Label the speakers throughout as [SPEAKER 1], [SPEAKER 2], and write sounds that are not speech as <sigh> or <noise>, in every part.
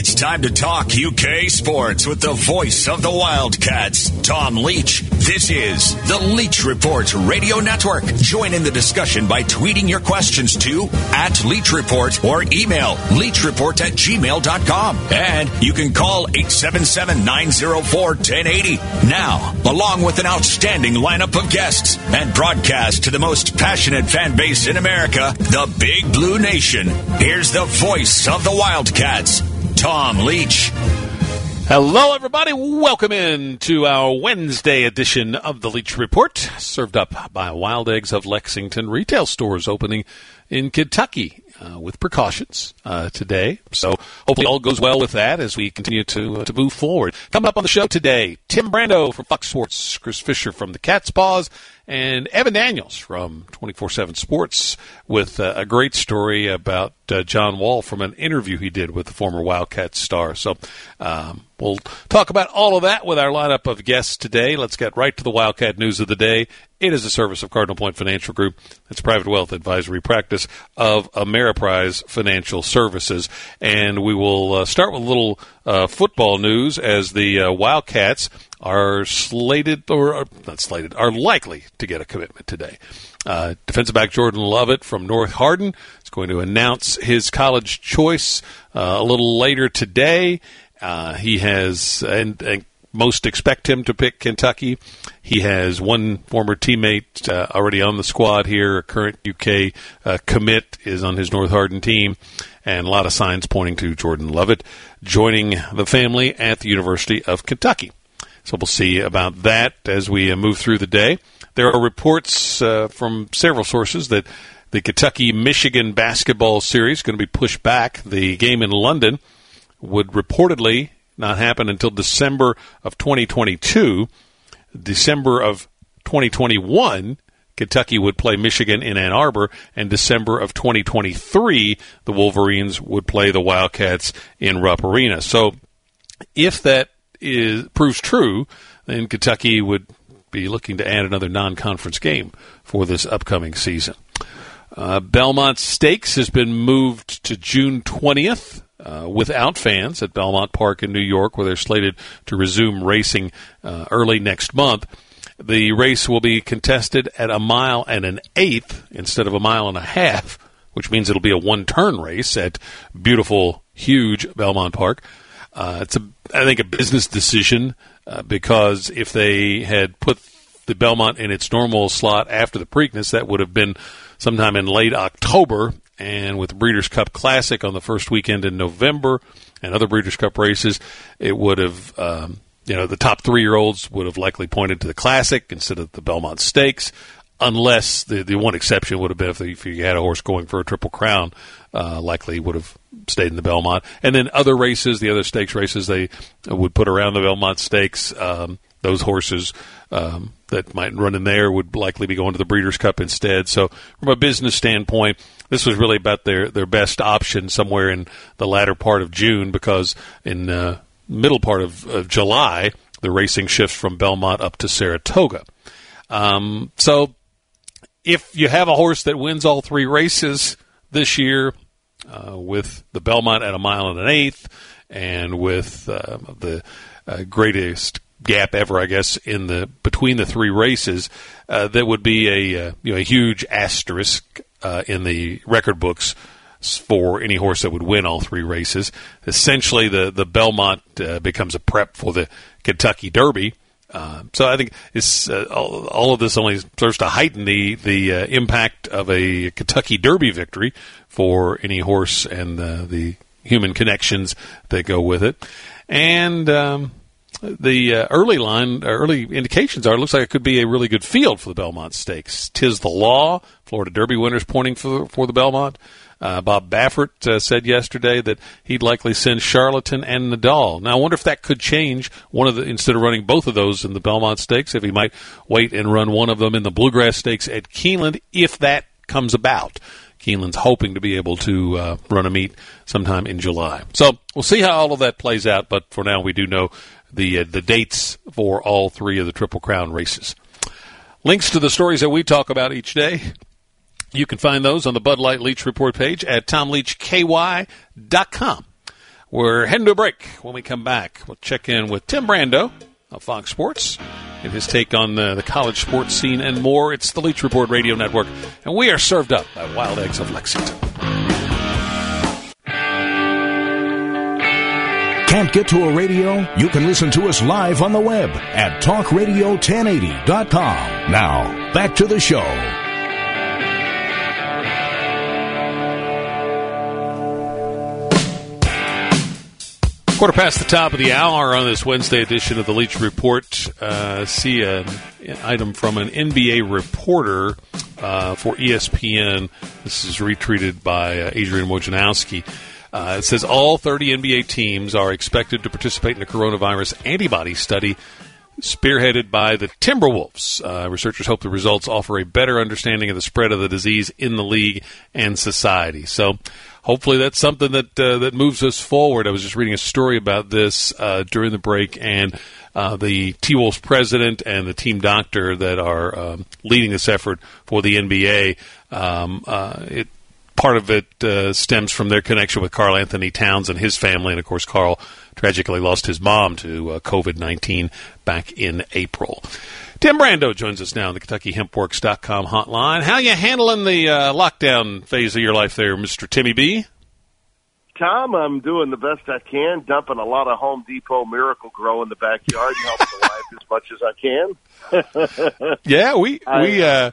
[SPEAKER 1] It's time to talk UK sports with the voice of the Wildcats, Tom Leach. This is the Leach Report Radio Network. Join in the discussion by tweeting your questions to at Leach Report or email leachreport at gmail.com. And you can call 877-904-1080. Now, along with an outstanding lineup of guests and broadcast to the most passionate fan base in America, the Big Blue Nation. Here's the voice of the Wildcats, Tom Leach.
[SPEAKER 2] Hello, everybody. Welcome in to our Wednesday edition of the Leach Report, served up by Wild Eggs of Lexington retail stores opening in Kentucky uh, with precautions uh, today. So hopefully all goes well with that as we continue to uh, to move forward. Coming up on the show today, Tim Brando from Fox Sports, Chris Fisher from the Cat's Paws, and Evan Daniels from 24/7 Sports with uh, a great story about uh, John Wall from an interview he did with the former Wildcat star. So um, we'll talk about all of that with our lineup of guests today. Let's get right to the Wildcat news of the day. It is a service of Cardinal Point Financial Group. It's private wealth advisory practice of Ameriprise Financial Services. And we will uh, start with a little uh, football news as the uh, Wildcats are slated, or uh, not slated, are likely to get a commitment today. Uh, defensive back Jordan Lovett from North Hardin is going to announce his college choice uh, a little later today. he has, and, and most expect him to pick Kentucky. He has one former teammate uh, already on the squad here. A current UK uh, commit is on his North Hardin team, and a lot of signs pointing to Jordan Lovett joining the family at the University of Kentucky. So we'll see about that as we uh, move through the day. There are reports uh, from several sources that the Kentucky Michigan basketball series is going to be pushed back. The game in London would reportedly not happen until December of 2022. December of 2021, Kentucky would play Michigan in Ann Arbor, and December of 2023, the Wolverines would play the Wildcats in Rupp Arena. So, if that is proves true, then Kentucky would be looking to add another non-conference game for this upcoming season. Uh, Belmont Stakes has been moved to June 20th uh, without fans at Belmont Park in New York, where they're slated to resume racing uh, early next month. The race will be contested at a mile and an eighth instead of a mile and a half, which means it'll be a one turn race at beautiful, huge Belmont Park. Uh, it's a, I think, a business decision uh, because if they had put the Belmont in its normal slot after the Preakness, that would have been sometime in late October, and with the Breeders' Cup Classic on the first weekend in November and other Breeders' Cup races, it would have, um, you know, the top three year olds would have likely pointed to the Classic instead of the Belmont Stakes, unless the, the one exception would have been if, if you had a horse going for a Triple Crown, uh, likely would have stayed in the Belmont. And then other races, the other stakes races, they would put around the Belmont Stakes. Um, those horses um, that might run in there would likely be going to the Breeders' Cup instead. So, from a business standpoint, this was really about their, their best option somewhere in the latter part of June because in the uh, middle part of, of, July, the racing shifts from Belmont up to Saratoga. Um, so, if you have a horse that wins all three races this year, uh, with the Belmont at a mile and an eighth, and with uh, the uh, greatest gap ever, I guess, in the between the three races, uh, that would be a uh, you know a huge asterisk uh, in the record books for any horse that would win all three races. Essentially, the the Belmont uh, becomes a prep for the Kentucky Derby. Uh, so I think it's uh, all, all, of this only serves to heighten the the impact of a Kentucky Derby victory for any horse and the human connections that go with it. And um, the uh, early line, uh, early indications are it looks like it could be a really good field for the Belmont Stakes. Tiz the Law. Florida Derby winners pointing for for the Belmont. Uh, Bob Baffert uh, said yesterday that he'd likely send Charlatan and Nadal. Now, I wonder if that could change one of the instead of running both of those in the Belmont Stakes, if he might wait and run one of them in the Bluegrass Stakes at Keeneland, if that comes about. Keeneland's hoping to be able to uh, run a meet sometime in July. So we'll see how all of that plays out. But for now, we do know the uh, the dates for all three of the Triple Crown races. Links to the stories that we talk about each day. You can find those on the Bud Light Leach Report page at tomleachky.com. We're heading to a break. When we come back, we'll check in with Tim Brando of Fox Sports and his take on the, the college sports scene and more. It's the Leach Report Radio Network, and we are served up by Wild Eggs of Lexington.
[SPEAKER 3] Can't get to a radio? You can listen to us live on the web at talkradio1080.com. Now, back to the show.
[SPEAKER 2] Quarter past the top of the hour on this Wednesday edition of the Leach Report. Uh, see an item from an NBA reporter uh, for ESPN. This is retweeted by uh, Adrian Wojnarowski. Uh, it says all 30 NBA teams are expected to participate in a coronavirus antibody study spearheaded by the Timberwolves. Uh, researchers hope the results offer a better understanding of the spread of the disease in the league and society. So, hopefully, that's something that uh, that moves us forward. I was just reading a story about this uh, during the break, and uh, the T Wolves president and the team doctor that are um, leading this effort for the NBA. Um, uh, it part of it uh, stems from their connection with Karl-Anthony Towns and his family, and of course, Karl tragically lost his mom to uh, COVID 19 back in April. Tim Brando joins us now on the KentuckyHempWorks.com hotline. How you handling the uh, lockdown phase of your life there, Mr. Timmy B?
[SPEAKER 4] Tom, I'm doing the best I can, dumping a lot of Home Depot Miracle-Gro in the backyard, and helping the wife as much as I can. <laughs>
[SPEAKER 2] yeah, we we uh,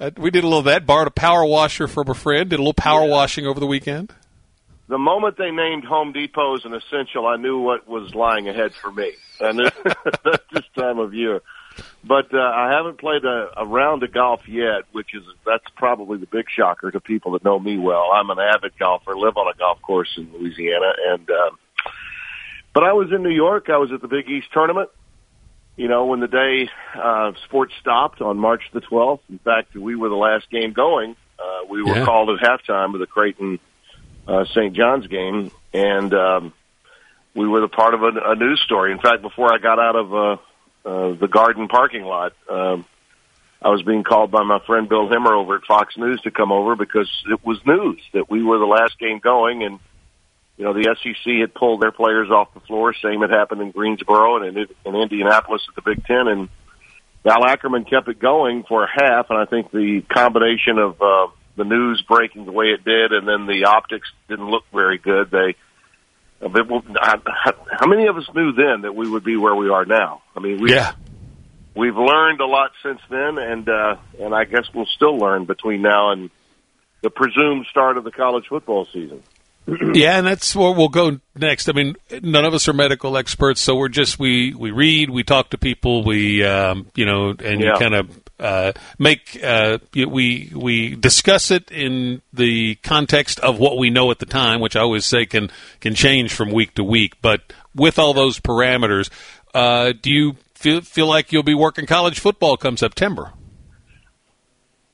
[SPEAKER 2] uh, we did a little of that. Borrowed a power washer from a friend. Did a little power yeah. washing over the weekend.
[SPEAKER 4] The moment they named Home Depot as an essential, I knew what was lying ahead for me, and this <laughs> time of year. But uh, I haven't played a, a round of golf yet, which is that's probably the big shocker to people that know me well. I'm an avid golfer, live on a golf course in Louisiana, and uh, but I was in New York. I was at the Big East tournament you know, when the day uh, sports stopped on March the 12th, in fact, we were the last game going. Uh, we were yeah. called at halftime of the Creighton uh, St. John's game, and um, we were the part of a, a news story. In fact, before I got out of uh, uh, the Garden parking lot, um, I was being called by my friend Bill Hemmer over at Fox News to come over because it was news that we were the last game going, and you know, the SEC had pulled their players off the floor. Same had happened in Greensboro and in, in Indianapolis at the Big Ten. And Val Ackerman kept it going for a half. And I think the combination of uh, the news breaking the way it did and then the optics didn't look very good. They, how many of us knew then that we would be where we are now? I mean, we, yeah. we've learned a lot since then, and uh, and I guess we'll still learn between now and the presumed start of the college football season. <clears throat>
[SPEAKER 2] yeah, and that's where we'll go next. I mean, none of us are medical experts, so we're just we we read, we talk to people, we um, you know, and yeah. you kind of uh, make uh, we we discuss it in the context of what we know at the time, which I always say can can change from week to week. But with all those parameters, uh, do you feel feel like you'll be working college football come September?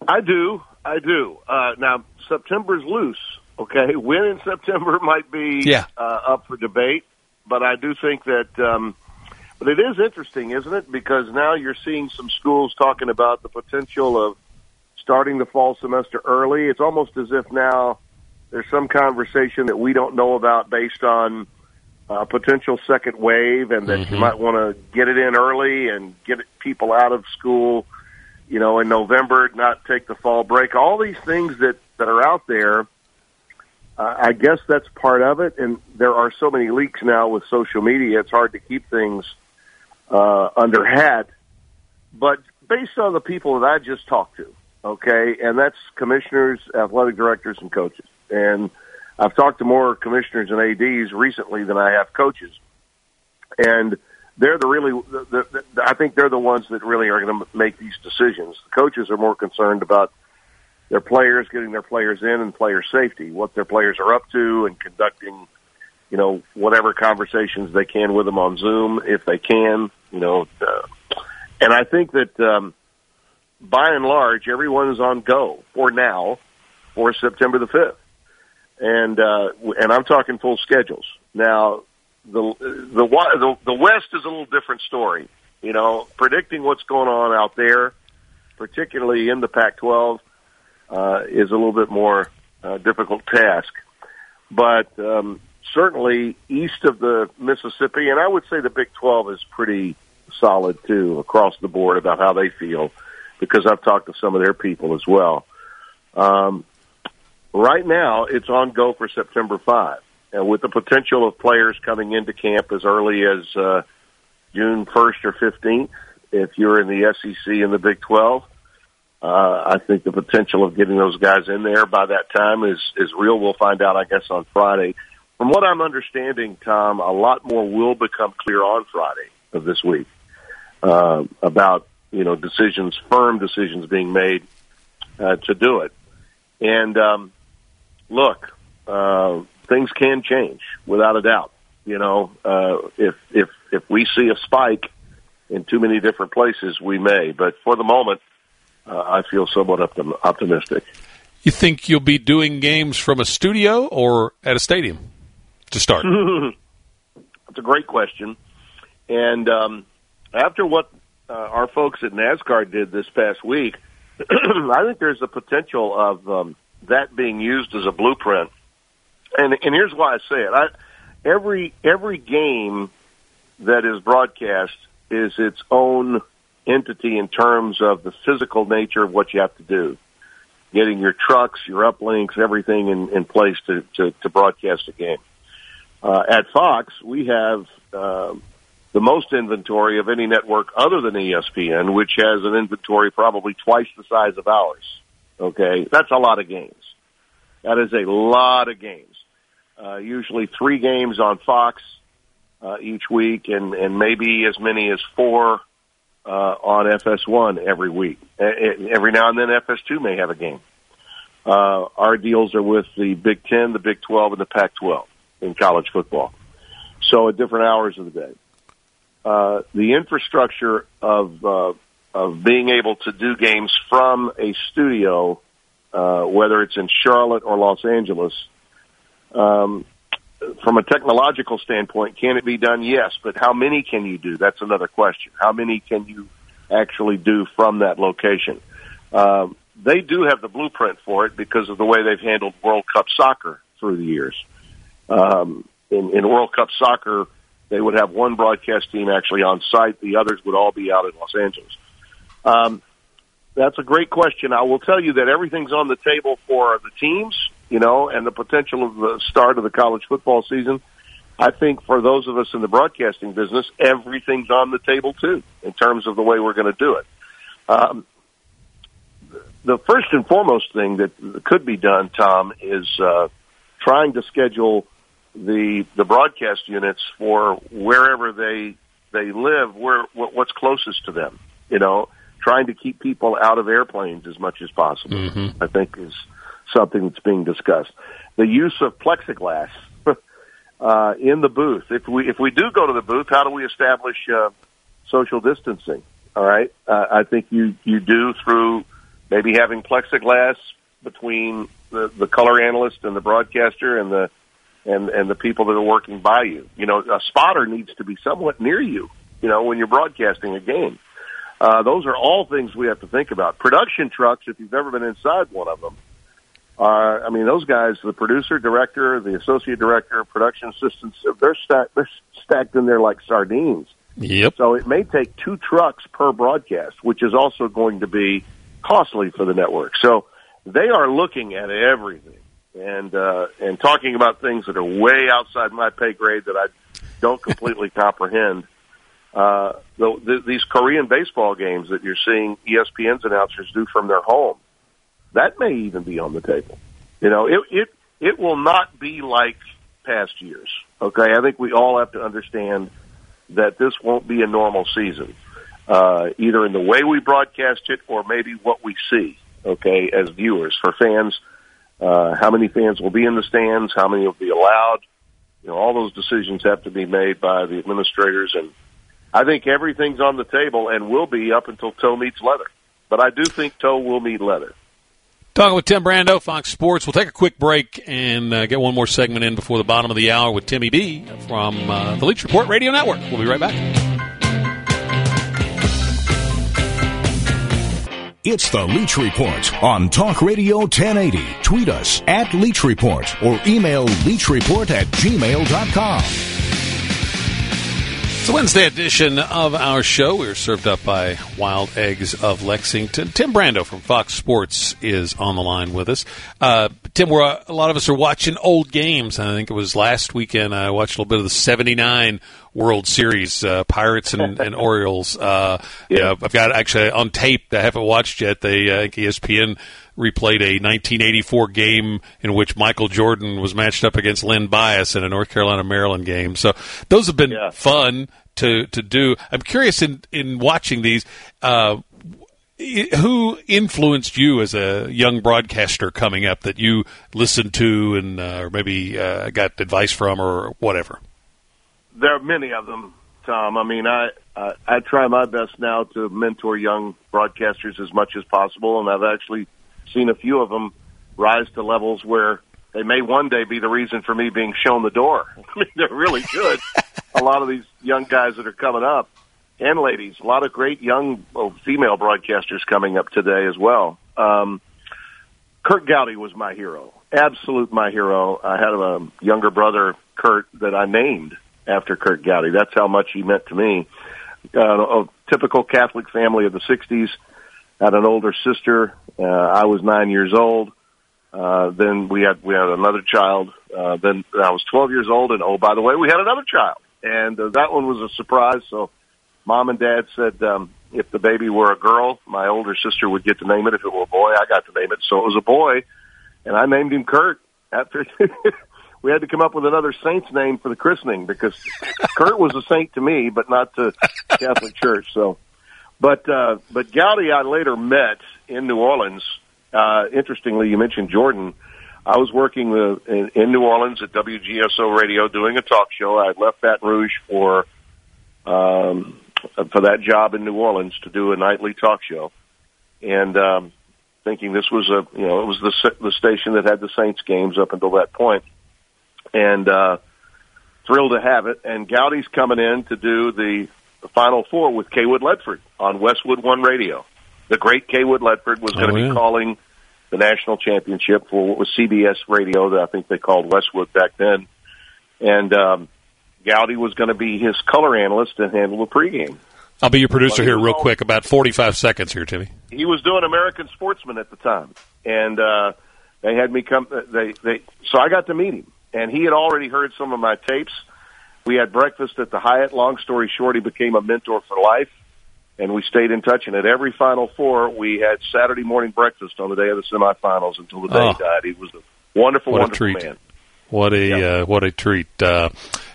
[SPEAKER 4] I do, I do. Uh, now September's loose Okay, when in September <laughs> might be
[SPEAKER 2] yeah.
[SPEAKER 4] uh, up for debate, but I do think that. Um, but it is interesting, isn't it? Because now you're seeing some schools talking about the potential of starting the fall semester early. It's almost as if now there's some conversation that we don't know about based on a potential second wave, and that mm-hmm. you might want to get it in early and get people out of school, you know, in November, not take the fall break. All these things that that are out there uh, I guess that's part of it. And there are so many leaks now with social media; it's hard to keep things uh, under hat. But based on the people that I just talked to, okay, and that's commissioners, athletic directors, and coaches. And I've talked to more commissioners and ads recently than I have coaches, and they're the really. The, the, the, I think they're the ones that really are going to make these decisions. The coaches are more concerned about their players, getting their players in, and player safety, what their players are up to, and conducting, you know, whatever conversations they can with them on Zoom if they can, you know. Uh, and I think that um, by and large, everyone is on go for now for September the fifth, and uh, and I'm talking full schedules now. The, the the the West is a little different story. You know, predicting what's going on out there, particularly in the Pac-12 uh, is a little bit more uh, difficult task. But um, certainly east of the Mississippi, and I would say the Big 12 is pretty solid too across the board about how they feel because I've talked to some of their people as well. Um, right now, it's on go for September 5, and with the potential of players coming into camp as early as uh, June 1st or 15th, if you're in the SEC and the Big 12. Uh, I think the potential of getting those guys in there by that time is is real. We'll find out, I guess, on Friday. From what I'm understanding, Tom, a lot more will become clear on Friday of this week uh, about you know decisions, firm decisions being made uh, to do it. And um, look, uh, things can change without a doubt. You know, uh, if if if we see a spike in too many different places, we may. But for the moment, uh, I feel somewhat optim- optimistic.
[SPEAKER 2] You think you'll be doing games from a studio or at a stadium to start? <laughs>
[SPEAKER 4] It's a great question. And um, after what uh, our folks at NASCAR did this past week, <clears throat> I think there's a potential of um, that being used as a blueprint. And, and here's why I say it: I, every every game that is broadcast is its own entity in terms of the physical nature of what you have to do. Getting your trucks, your uplinks, everything in, in place to, to, to broadcast a game. Uh, at Fox, we have uh, the most inventory of any network other than ESPN, which has an inventory probably twice the size of ours. Okay, that's a lot of games. That is a lot of games. Uh, usually three games on Fox uh, each week, and and maybe as many as four uh, on FS1 every week. Every now and then, FS2 may have a game. Uh, our deals are with the Big Ten, the Big 12, and the Pac 12 in college football. So at different hours of the day. Uh, the infrastructure of uh, of being able to do games from a studio, uh, whether it's in Charlotte or Los Angeles, um, from a technological standpoint, can it be done? Yes, but how many can you do? That's another question. How many can you actually do from that location? Um, they do have the blueprint for it because of the way they've handled World Cup soccer through the years. Um, in, in World Cup soccer, they would have one broadcast team actually on site; the others would all be out in Los Angeles. Um, that's a great question. I will tell you that everything's on the table for the teams you know, and the potential of the start of the college football season. I think for those of us in the broadcasting business, everything's on the table too in terms of the way we're going to do it. Um, the first and foremost thing that could be done, Tom, is uh, trying to schedule the the broadcast units for wherever they they live, where what's closest to them. You know, trying to keep people out of airplanes as much as possible. Mm-hmm. I think is something that's being discussed. The use of plexiglass <laughs> uh, in the booth. If we if we do go to the booth, how do we establish uh, social distancing? All right, uh, I think you you do through maybe having plexiglass between the, the color analyst and the broadcaster and the and and the people that are working by you. You know, a spotter needs to be somewhat near you. You know, when you're broadcasting a game. Uh, those are all things we have to think about. Production trucks, if you've ever been inside one of them, are, I mean, those guys, the producer, director, the associate director, production assistants, they're stacked, they're stacked in there like sardines.
[SPEAKER 2] Yep.
[SPEAKER 4] So it may take two trucks per broadcast, which is also going to be costly for the network. So they are looking at everything and uh, and talking about things that are way outside my pay grade that I don't <laughs> completely comprehend. Uh, the, the, these Korean baseball games that you're seeing ESPN's announcers do from their home that may even be on the table. You know, it it it will not be like past years. Okay, I think we all have to understand that this won't be a normal season, uh, either in the way we broadcast it or maybe what we see. Okay, as viewers for fans, uh, how many fans will be in the stands? How many will be allowed? You know, all those decisions have to be made by the administrators, and I think everything's on the table and will be up until toe meets leather. But I do think toe will meet leather.
[SPEAKER 2] Talking with Tim Brando, Fox Sports. We'll take a quick break and uh, get one more segment in before the bottom of the hour with Timmy B from uh, the Leach Report Radio Network. We'll be right back.
[SPEAKER 3] It's the Leach Report on Talk Radio 1080. Tweet us at Leach Report or email leachreport at gmail.com.
[SPEAKER 2] It's a Wednesday edition of our show. We're served up by Wild Eggs of Lexington. Tim Brando from Fox Sports is on the line with us. Uh, Tim, we're, uh, a lot of us are watching old games. I think it was last weekend I watched a little bit of the 79 World Series, uh, Pirates and, <laughs> and Orioles. Uh, yeah. I've got actually on tape. I haven't watched yet. They, uh, ESPN replayed a 1984 game in which Michael Jordan was matched up against Len Bias in a North Carolina Maryland game. So those have been yeah. fun to to do. I'm curious in in watching these. Uh, who influenced you as a young broadcaster coming up that you listened to and uh, or maybe uh, got advice from or whatever?
[SPEAKER 4] There are many of them, Tom. I mean, I, I I try my best now to mentor young broadcasters as much as possible, and I've actually seen a few of them rise to levels where they may one day be the reason for me being shown the door. <laughs> I mean, they're really good. a lot of these young guys that are coming up and ladies, a lot of great young well, female broadcasters coming up today as well. Um, Curt Gowdy was my hero, absolute my hero. I had a younger brother, Kurt, that I named after Curt Gowdy. That's how much he meant to me. Uh, a typical Catholic family of the '60s. Had an older sister. Uh, I was nine years old. Uh, then we had we had another child. Uh, then I was 12 years old, and oh by the way, we had another child, and uh, that one was a surprise. So mom and dad said um, if the baby were a girl, my older sister would get to name it. If it were a boy, I got to name it. So it was a boy, and I named him Kurt. After <laughs> we had to come up with another saint's name for the christening because Kurt was a saint to me, but not to Catholic Church. So, but uh, but Gowdy, I later met in New Orleans. Uh, interestingly, you mentioned Jordan. I was working uh, in, in New Orleans at WGSO Radio doing a talk show. I left Baton Rouge for um, for that job in New Orleans to do a nightly talk show, and um, thinking this was a you know it was the the station that had the Saints games up until that point, and uh, thrilled to have it. And Gowdy's coming in to do the, the Final Four with Cawood Ledford on Westwood One Radio. The great Cawood Ledford was going to oh, yeah. be calling the national championship for what was CBS Radio that I think they called Westwood back then, and um, Gowdy was going to be his color analyst and handle the pregame.
[SPEAKER 2] I'll be your producer here real quick, about 45 seconds here, Timmy.
[SPEAKER 4] He was doing American Sportsman at the time, and uh, they had me come. They they so I got to meet him, and he had already heard some of my tapes. We had breakfast at the Hyatt. Long story short, he became a mentor for life, and we stayed in touch. And at every Final Four, we had Saturday morning breakfast on the day of the semifinals until the day oh, he died. He was a wonderful, wonderful
[SPEAKER 2] a
[SPEAKER 4] man.
[SPEAKER 2] What a uh, what a treat! Uh,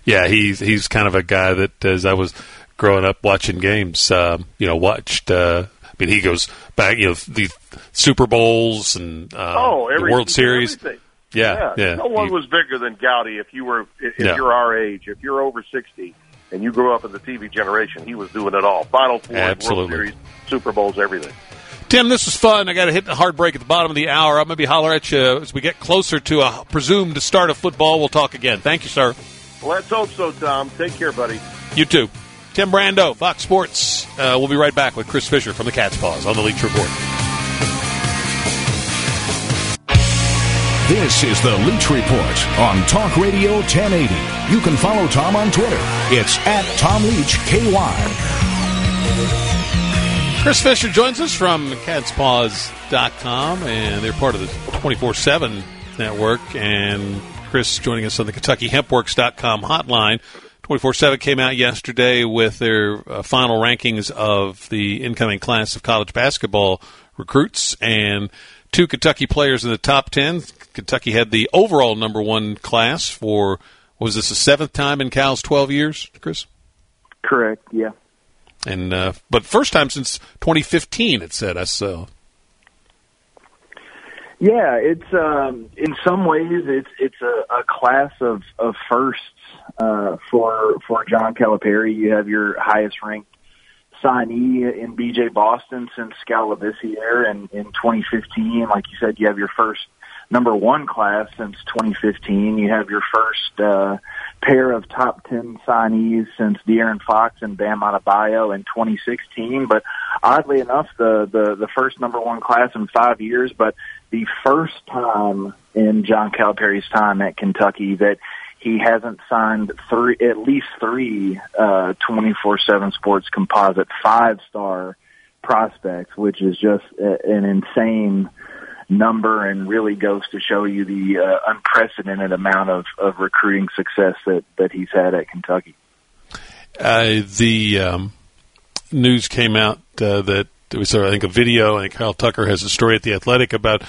[SPEAKER 2] yeah, he's he's kind of a guy that as I was growing up watching games, uh, you know, watched. Uh, I mean, he goes back, you know, the Super Bowls and uh,
[SPEAKER 4] oh, every,
[SPEAKER 2] the World Series.
[SPEAKER 4] Everything.
[SPEAKER 2] Yeah, yeah,
[SPEAKER 4] yeah. No one was bigger than Gowdy. If you were, if yeah. you're our age, if you're over sixty, and you grew up in the TV generation, he was doing it all. Final Four,
[SPEAKER 2] Absolutely.
[SPEAKER 4] World Series, Super Bowls, everything.
[SPEAKER 2] Tim, this was fun. I got to hit the hard break at the bottom of the hour. I'm going to be holler at you as we get closer to a presumed start of football. We'll talk again. Thank you, sir.
[SPEAKER 4] Let's hope so, Tom. Take care, buddy.
[SPEAKER 2] You too. Tim Brando, Fox Sports. Uh, we'll be right back with Chris Fisher from the Cat's Paws on the Leach Report.
[SPEAKER 3] This is the Leach Report on Talk Radio 1080. You can follow Tom on Twitter. It's at Tom Leach KY.
[SPEAKER 2] Chris Fisher joins us from catspaws.com, and they're part of the 24 7 network. And Chris joining us on the KentuckyHempWorks.com hotline. 24 7 came out yesterday with their uh, final rankings of the incoming class of college basketball recruits, and two Kentucky players in the top 10. Kentucky had the overall number one class for, was this the seventh time in Cal's 12 years, Chris?
[SPEAKER 5] Correct, yeah.
[SPEAKER 2] And uh, but first time since 2015, it said us so.
[SPEAKER 5] Yeah, it's um, in some ways it's it's a, a class of of firsts uh, for for John Calipari. You have your highest ranked signee in BJ Boston since Skal Labissiere in, in 2015. Like you said, you have your first number one class since 2015. You have your first uh, pair of top 10 signees since De'Aaron Fox and Bam Adebayo in 2016. But oddly enough, the the the first number one class in five years, but the first time in John Calipari's time at Kentucky that he hasn't signed three, at least three, uh, 24-7 sports composite five-star prospects, which is just an insane number and really goes to show you the uh, unprecedented amount of, of recruiting success that, that he's had at Kentucky.
[SPEAKER 2] Uh, the um, news came out uh, that there was, I think, a video, and Kyle Tucker has a story at The Athletic about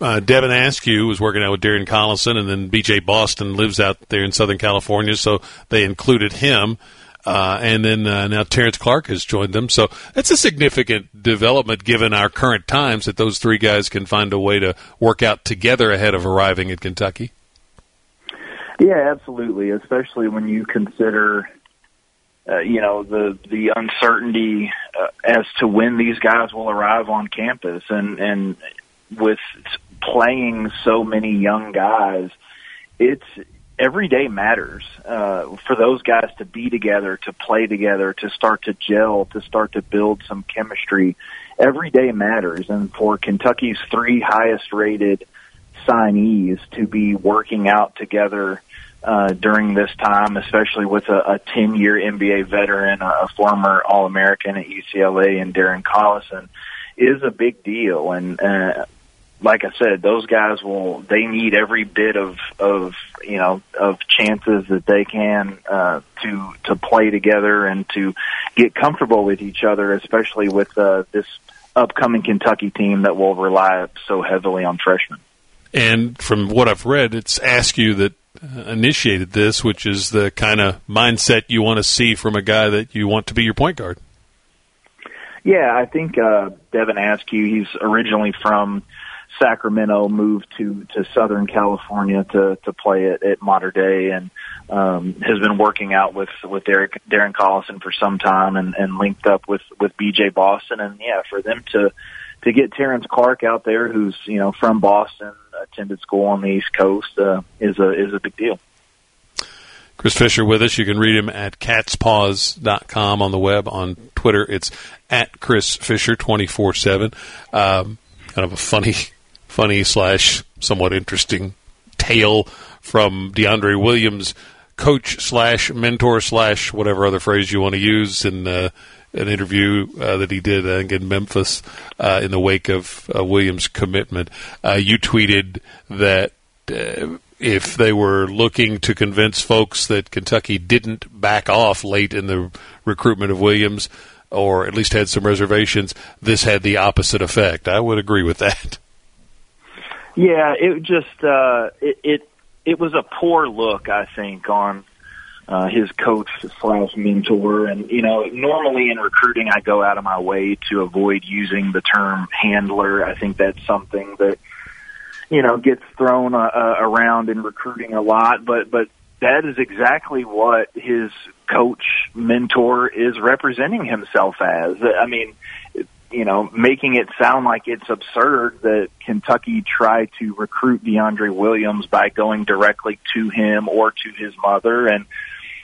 [SPEAKER 2] uh, Devin Askew was working out with Darren Collison, and then B.J. Boston lives out there in Southern California, so they included him. Uh, and then uh, now Terrence Clarke has joined them. So that's a significant development given our current times that those three guys can find a way to work out together ahead of arriving at Kentucky.
[SPEAKER 5] Yeah, absolutely. Especially when you consider, uh, you know, the the uncertainty uh, as to when these guys will arrive on campus, and and with playing so many young guys, it's every day matters uh, for those guys to be together, to play together, to start to gel, to start to build some chemistry. Every day matters, and for Kentucky's three highest rated signees to be working out together uh, during this time, especially with a, a 10 year NBA veteran, a former All American at UCLA, and Darren Collison, is a big deal. And uh, like I said, those guys will they need every bit of of you know of chances that they can uh, to to play together and to get comfortable with each other, especially with uh, this upcoming Kentucky team that will rely so heavily on freshmen.
[SPEAKER 2] And from what I've read, it's Askew that uh, initiated this, which is the kind of mindset you want to see from a guy that you want to be your point guard.
[SPEAKER 5] Yeah, I think uh, Devin Askew. He's originally from Sacramento, moved to to Southern California to to play at, at Mater Dei, and um, has been working out with with Derek, Darren Collison for some time, and, and linked up with with BJ Boston, and yeah, for them to to get Terrence Clarke out there, who's you know from Boston, attended school on the East Coast, uh, is a is a big deal.
[SPEAKER 2] Chris Fisher with us. You can read him at catspaws.com on the web. On Twitter, it's at Chris Fisher 24 um, 7. Kind of a funny <laughs> funny slash somewhat interesting tale from DeAndre Williams, coach slash mentor slash whatever other phrase you want to use in uh, an interview uh, that he did, in Memphis uh, in the wake of uh, Williams' commitment. Uh, you tweeted that uh, if they were looking to convince folks that Kentucky didn't back off late in the recruitment of Williams, or at least had some reservations, this had the opposite effect. I would agree with that. <laughs>
[SPEAKER 5] Yeah, it just uh, it, it it was a poor look, I think, on uh, his coach slash mentor. And you know, normally in recruiting, I go out of my way to avoid using the term handler. I think that's something that you know gets thrown uh, uh, around in recruiting a lot. But but that is exactly what his coach mentor is representing himself as. I mean, you know, making it sound like it's absurd that Kentucky tried to recruit DeAndre Williams by going directly to him or to his mother. And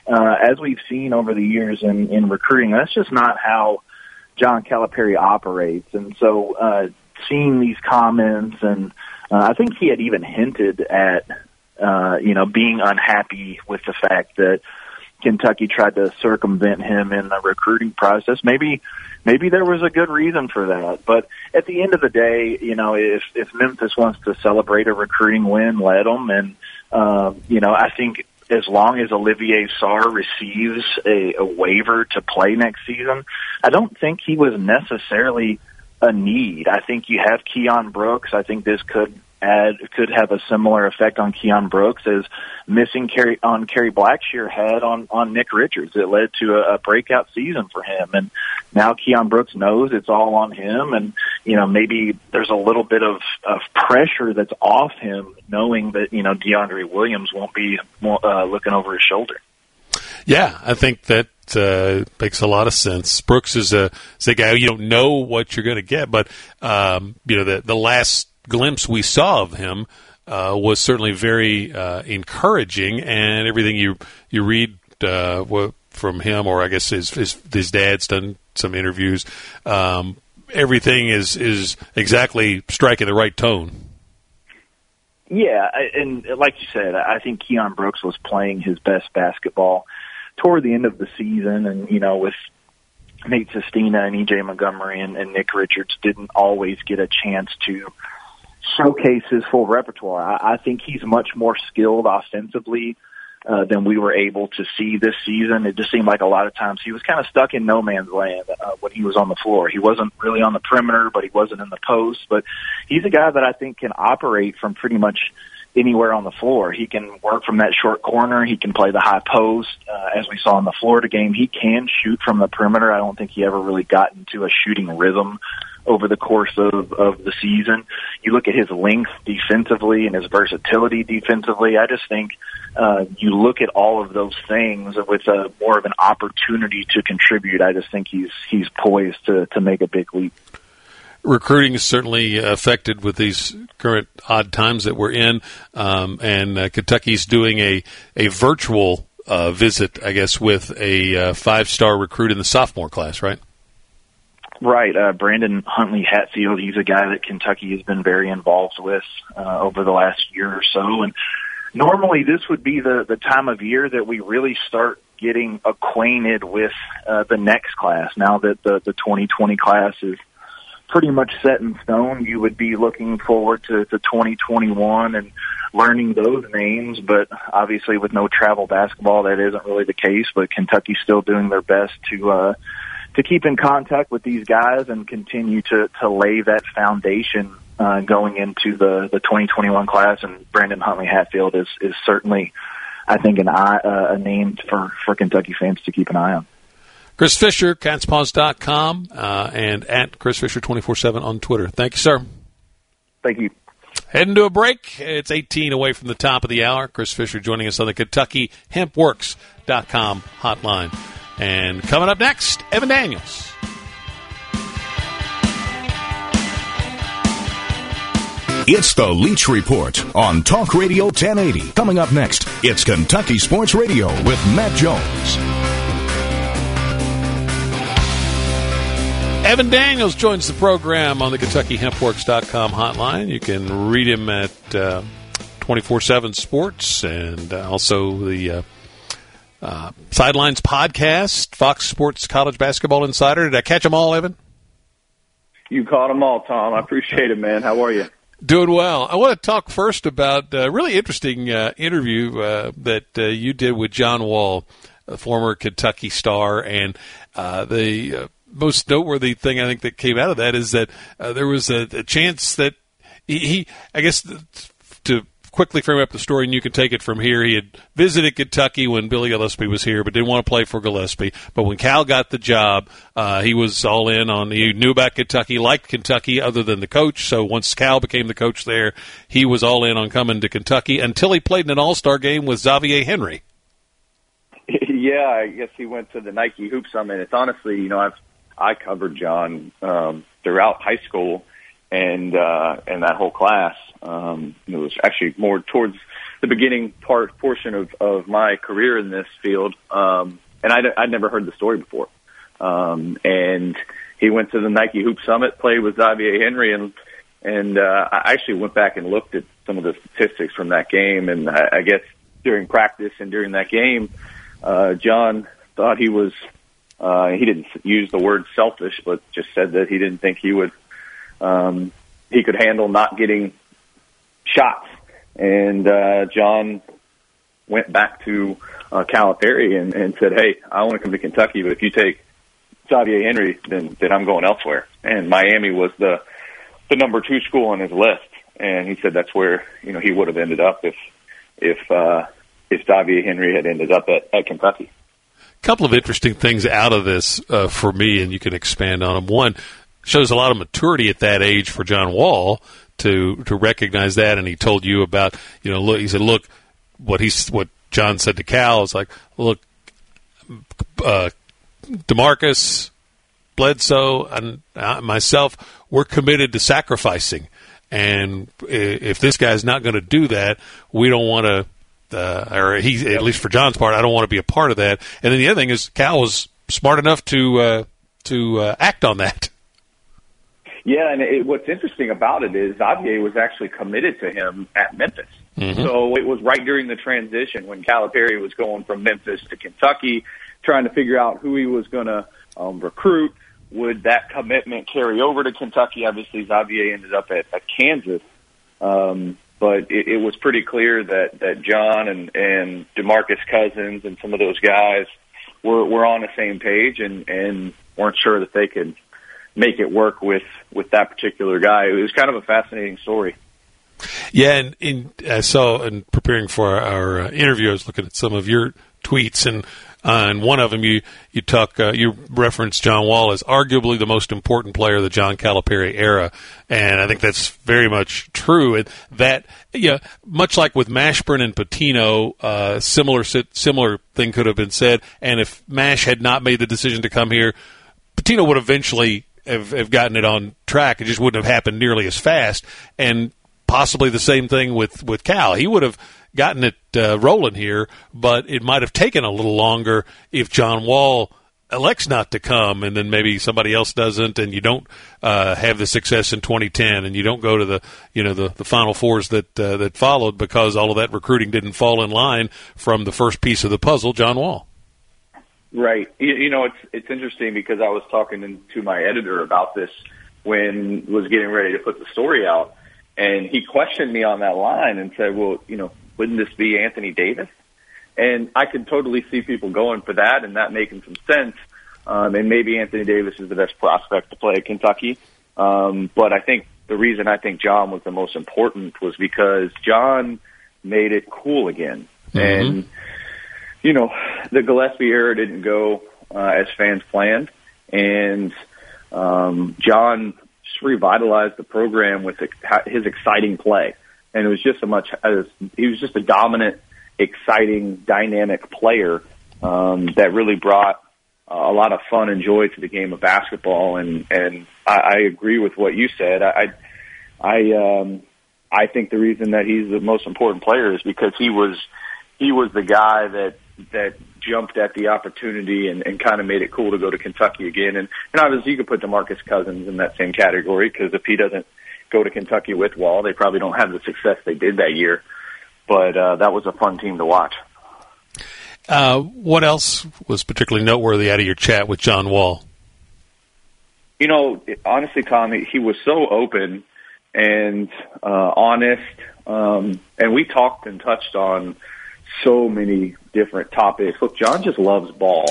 [SPEAKER 5] uh, as we've seen over the years in, in recruiting, that's just not how John Calipari operates. And so, uh, seeing these comments, and uh, I think he had even hinted at, uh, you know, being unhappy with the fact that Kentucky tried to circumvent him in the recruiting process. Maybe maybe there was a good reason for that. But at the end of the day, you know, if if Memphis wants to celebrate a recruiting win, let them. And uh, you know, I think as long as Olivier Sarr receives a, a waiver to play next season, I don't think he was necessarily a need. I think you have Keion Brooks. I think this could add could have a similar effect on Keion Brooks as missing Kerry on Kerry Blackshear had on on Nick Richards. It led to a, a breakout season for him, and now Keion Brooks knows it's all on him, and you know maybe there's a little bit of of pressure that's off him, knowing that you know DeAndre Williams won't be uh, looking over his shoulder.
[SPEAKER 2] Yeah, I think that uh, makes a lot of sense. Brooks is a, is a guy you don't know what you're going to get, but um, you know the the last glimpse we saw of him uh, was certainly very uh, encouraging, and everything you you read uh, from him, or I guess his his, his dad's done some interviews. Um, everything is is exactly striking the right tone.
[SPEAKER 5] Yeah, and like you said, I think Keion Brooks was playing his best basketball toward the end of the season, and you know, with Nate Sestina and EJ Montgomery and, and Nick Richards didn't always get a chance to showcase his full repertoire. I, I think he's much more skilled offensively uh, than we were able to see this season. It just seemed like a lot of times he was kind of stuck in no man's land uh, when he was on the floor. He wasn't really on the perimeter, but he wasn't in the post. But he's a guy that I think can operate from pretty much anywhere on the floor. He can work from that short corner. He can play the high post. Uh, as we saw in the Florida game, he can shoot from the perimeter. I don't think he ever really got into a shooting rhythm over the course of, of the season. You look at his length defensively and his versatility defensively. I just think uh, you look at all of those things with a, more of an opportunity to contribute. I just think he's he's poised to to make a big leap.
[SPEAKER 2] Recruiting is certainly affected with these current odd times that we're in, um, and uh, Kentucky's doing a a virtual uh, visit, I guess, with a uh, five star recruit in the sophomore class, right?
[SPEAKER 5] Right, uh, Brandon Huntley Hatfield. He's a guy that Kentucky has been very involved with uh, over the last year or so, and normally this would be the the time of year that we really start getting acquainted with uh, the next class. Now that the the 2020 class is pretty much set in stone, you would be looking forward to, to 2021 and learning those names. But obviously, with no travel basketball, that isn't really the case. But Kentucky's still doing their best to. Uh, to keep in contact with these guys and continue to to lay that foundation uh, going into the the 2021 class. And Brandon Huntley Hatfield is is certainly, I think, an eye, uh, a name for for Kentucky fans to keep an eye on.
[SPEAKER 2] Chris Fisher, catspaws.com, uh, and at Chris Fisher 24 7 on Twitter. Thank you, sir.
[SPEAKER 5] Thank you.
[SPEAKER 2] Heading to a break. It's 18 away from the top of the hour. Chris Fisher joining us on the Kentucky HempWorks.com hotline. And coming up next, Evan Daniels.
[SPEAKER 3] It's the Leach Report on Talk Radio 1080. Coming up next, it's Kentucky Sports Radio with Matt Jones.
[SPEAKER 2] Evan Daniels joins the program on the KentuckyHempWorks.com hotline. You can read him at uh, 24 7 Sports and uh, also the uh, uh, Sidelines podcast, Fox Sports College Basketball Insider. Did I catch them all, Evan?
[SPEAKER 6] You caught them all, Tom. I appreciate it, man. How are you?
[SPEAKER 2] Doing well. I want to talk first about a really interesting uh, interview uh, that uh, you did with John Wall, a former Kentucky star, and uh, the uh, most noteworthy thing I think that came out of that is that there was a, a chance that he, he I guess, to quickly frame up the story, and you can take it from here. He had visited Kentucky when Billy Gillispie was here, but didn't want to play for Gillispie. But when Cal got the job, uh, he was all in on. He knew about Kentucky, liked Kentucky, other than the coach. So once Cal became the coach there, he was all in on coming to Kentucky until he played in an All Star game with Xavier Henry. <laughs>
[SPEAKER 6] Yeah, I guess he went to the Nike Hoop Summit. It's honestly, you know, I've I covered John um, throughout high school and uh, and that whole class. Um, it was actually more towards the beginning part portion of, of my career in this field, um, and I'd, I'd never heard the story before. Um, and he went to the Nike Hoop Summit, played with Xavier Henry, and and uh, I actually went back and looked at some of the statistics from that game, and I, I guess during practice and during that game, uh, John thought he was. Uh, he didn't use the word selfish, but just said that he didn't think he would um, he could handle not getting shots. And uh, John went back to uh, Calipari and, and said, "Hey, I want to come to Kentucky, but if you take Xavier Henry, then then I'm going elsewhere." And Miami was the the number two school on his list, and he said that's where you know he would have ended up if if uh, if Xavier Henry had ended up at, at Kentucky.
[SPEAKER 2] Couple of interesting things out of this uh, for me, and you can expand on them. One, shows a lot of maturity at that age for John Wall to to recognize that. And he told you about you know look he said look what he's what John said to Cal is like look uh, Demarcus Bledsoe and uh, myself we're committed to sacrificing. And if this guy's not going to do that, we don't want to uh, or he at least for John's part, I don't want to be a part of that. And then the other thing is Cal was smart enough to uh, to uh, act on that.
[SPEAKER 6] Yeah, and it, what's interesting about it is Xavier was actually committed to him at Memphis. Mm-hmm. So it was right during the transition when Calipari was going from Memphis to Kentucky, trying to figure out who he was going to um, recruit. Would that commitment carry over to Kentucky? Obviously, Xavier ended up at, at Kansas. Um, but it, it was pretty clear that, that John and, and DeMarcus Cousins and some of those guys were, were on the same page and, and weren't sure that they could make it work with, with that particular guy. It was kind of a fascinating story.
[SPEAKER 2] Yeah, and so in preparing for our, our uh, interview, I was looking at some of your tweets, and uh, and one of them you you talk uh, you reference John Wall as arguably the most important player of the John Calipari era, and I think that's very much true. And that yeah, much like with Mashburn and Pitino, uh, similar similar thing could have been said. And if Mash had not made the decision to come here, Pitino would eventually have, have gotten it on track. It just wouldn't have happened nearly as fast. And possibly the same thing with with Cal. He would have gotten it uh, rolling here, but it might have taken a little longer if John Wall elects not to come, and then maybe somebody else doesn't, and you don't uh, have the success in 2010, and you don't go to the you know the, the Final Fours that uh, that followed because all of that recruiting didn't fall in line from the first piece of the puzzle, John Wall.
[SPEAKER 6] Right. You, you know, it's it's interesting because I was talking to my editor about this when was getting ready to put the story out, and he questioned me on that line and said, "Well, you know, wouldn't this be Anthony Davis? And I could totally see people going for that and that making some sense. Um, and maybe Anthony Davis is the best prospect to play at Kentucky. Um, but I think the reason I think John was the most important was because John made it cool again. Mm-hmm. And, you know, the Gillispie era didn't go uh, as fans planned. And um, John revitalized the program with his exciting play and it was just a much as he was just a dominant, exciting, dynamic player um, that really brought uh, a lot of fun and joy to the game of basketball. And and I, I agree with what you said. I I um, I think the reason that he's the most important player is because he was he was the guy that that jumped at the opportunity and, and kind of made it cool to go to Kentucky again. And, and obviously you could put DeMarcus Cousins in that same category because if he doesn't go to Kentucky with Wall. They probably don't have the success they did that year, but uh, that was a fun team to watch.
[SPEAKER 2] Uh, what else was particularly noteworthy out of your chat with John Wall?
[SPEAKER 6] You know, honestly, Tom, he was so open and uh, honest, um, and we talked and touched on so many different topics. Look, John just loves ball,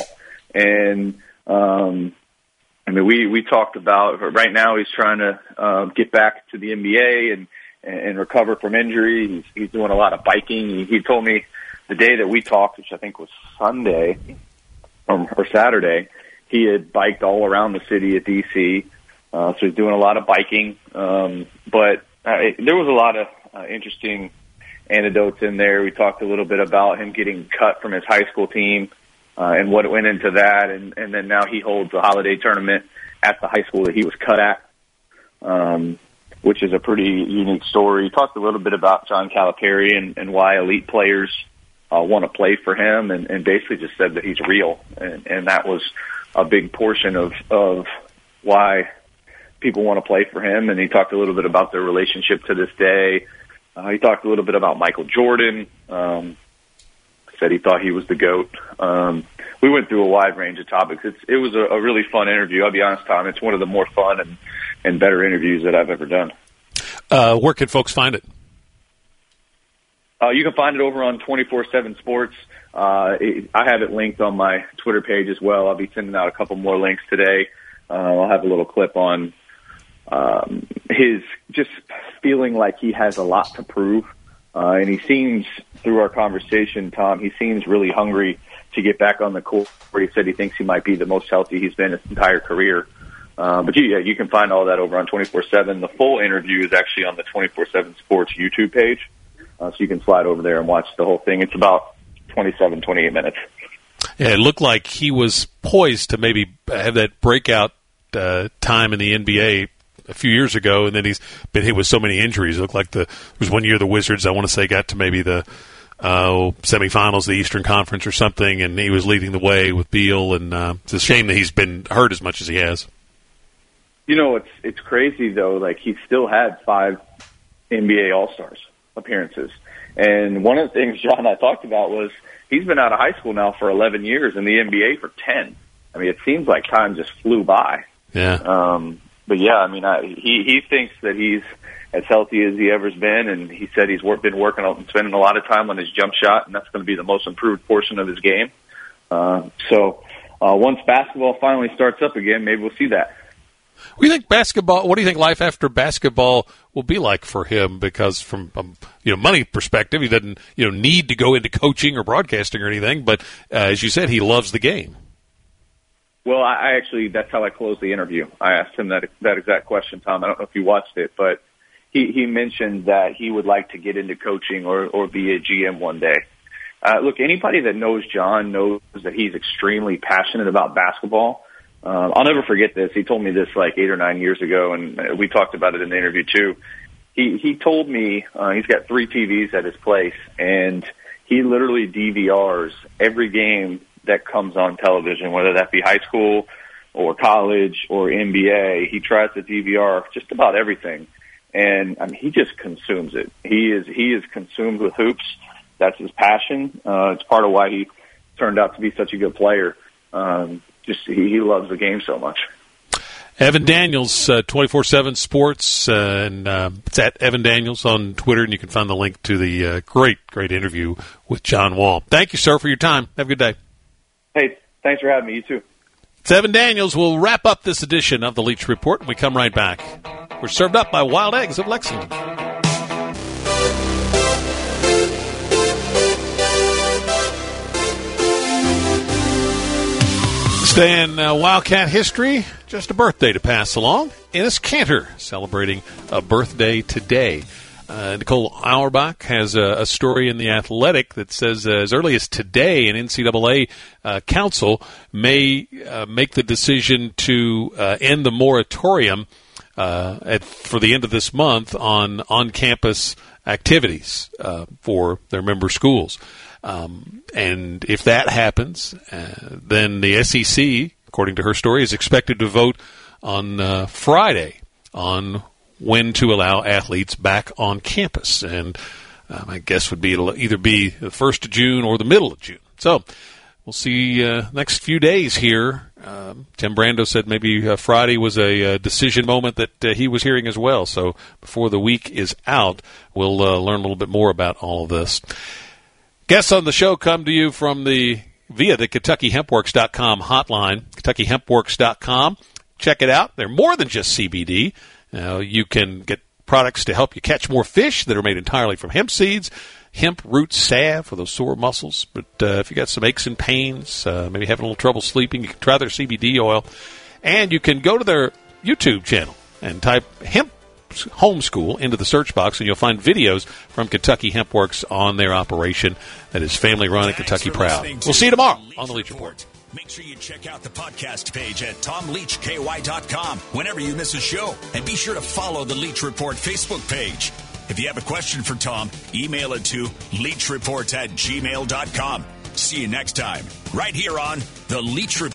[SPEAKER 6] and um, I mean, we we talked about right now. He's trying to uh, get back to the NBA and and recover from injury. He's he's doing a lot of biking. He, he told me the day that we talked, which I think was Sunday or, or Saturday, he had biked all around the city of DC. Uh, so he's doing a lot of biking. Um, but uh, it, there was a lot of uh, interesting anecdotes in there. We talked a little bit about him getting cut from his high school team uh, and what went into that. And, and then now he holds a holiday tournament at the high school that he was cut at, um, which is a pretty unique story. Talked a little bit about John Calipari and, and why elite players uh, want to play for him, and, and basically just said that he's real, and, and that was a big portion of of why people want to play for him. And he talked a little bit about their relationship to this day. Uh, he talked a little bit about Michael Jordan. Um, said he thought he was the goat. Um, we went through a wide range of topics. It's, it was a, a really fun interview. I'll be honest, Tom. It's one of the more fun and, and better interviews that I've ever done.
[SPEAKER 2] Uh, where can folks find it?
[SPEAKER 6] Uh, you can find it over on 24-7 Sports. Uh, it, I have it linked on my Twitter page as well. I'll be sending out a couple more links today. Uh, I'll have a little clip on um, his just feeling like he has a lot to prove. Uh, and he seems, through our conversation, Tom, he seems really hungry to get back on the court. Where he said he thinks he might be the most healthy he's been his entire career. Uh, but yeah, you can find all that over on 24/7. The full interview is actually on the 24/7 Sports YouTube page, uh, so you can slide over there and watch the whole thing. It's about 27, 28 minutes.
[SPEAKER 2] Yeah, it looked like he was poised to maybe have that breakout uh, time in the NBA a few years ago, and then he's been hit with so many injuries. It looked like the there was one year the Wizards I want to say got to maybe the uh, semifinals the Eastern Conference or something, and he was leading the way with Beal. And uh, it's a shame that he's been hurt as much as he has.
[SPEAKER 6] You know, it's it's crazy though. Like he still had five NBA All Stars appearances, and one of the things <laughs> John and I talked about was he's been out of high school now for 11 years, and the NBA for 10. I mean, it seems like time just flew by.
[SPEAKER 2] Yeah.
[SPEAKER 6] Um, but yeah, I mean, I, he he thinks that he's as healthy as he ever's been, and he said he's work, been working on spending a lot of time on his jump shot, and that's going to be the most improved portion of his game. Uh, so uh, once basketball finally starts up again, maybe we'll see that.
[SPEAKER 2] What do you think basketball? What do you think life after basketball will be like for him? Because from um, you know money perspective, he doesn't you know need to go into coaching or broadcasting or anything. But uh, as you said, he loves the game.
[SPEAKER 6] Well, I actually that's how I closed the interview. I asked him that that exact question, Tom. I don't know if you watched it, but he he mentioned that he would like to get into coaching or or be a GM one day. Uh, look, anybody that knows John knows that he's extremely passionate about basketball. Um, I'll never forget this. He told me this like eight or nine years ago, and we talked about it in the interview too. He he told me uh, he's got three TVs at his place, and he literally DVRs every game that comes on television, whether that be high school or college or NBA. He tries to DVR just about everything, and I mean he just consumes it. He is he is consumed with hoops. That's his passion. Uh, it's part of why he turned out to be such a good player. Um, just he, he loves the game so much.
[SPEAKER 2] Evan Daniels, uh, twenty four seven Sports, uh, and uh, it's at Evan Daniels on Twitter, and you can find the link to the uh, great, great interview with John Wall. Thank you, sir, for your time. Have a good day.
[SPEAKER 6] Hey, thanks for having me. You too.
[SPEAKER 2] It's Evan Daniels. We'll wrap up this edition of the Leach Report, we come right back. We're served up by Wild Eggs of Lexington. Stay in uh, Wildcat history. Just a birthday to pass along. Enes Kanter celebrating a birthday today. Uh, Nicole Auerbach has a, a, story in The Athletic that says uh, as early as today, an NCAA uh, council may uh, make the decision to uh, end the moratorium uh, at, for the end of this month on on campus activities for their member schools. Um, and if that happens, then the SEC, according to her story, is expected to vote on Friday on when to allow athletes back on campus. And um, I guess would be it'll either be the first of June or the middle of June. So we'll see uh, next few days here. Um, Tim Brando said maybe uh, Friday was a, uh, decision moment that uh, he was hearing as well. So before the week is out, we'll uh, learn a little bit more about all of this. Guests on the show come to you from the via the KentuckyHempWorks.com hotline, KentuckyHempWorks.com. Check it out. They're more than just CBD. Uh, you can get products to help you catch more fish that are made entirely from hemp seeds, hemp root salve for those sore muscles. But uh, if you got some aches and pains, uh, maybe having a little trouble sleeping, you can try their CBD oil. And you can go to their YouTube channel and type hemp homeschool into the search box, and you'll find videos from Kentucky Hempworks on their operation that is family run and Kentucky proud. We'll see you tomorrow on the Leach Report.
[SPEAKER 1] Make sure you check out the podcast page at tomleachky.com whenever you miss a show. And be sure to follow the Leach Report Facebook page. If you have a question for Tom, email it to leachreport at gmail.com. See you next time, right here on the Leach Report.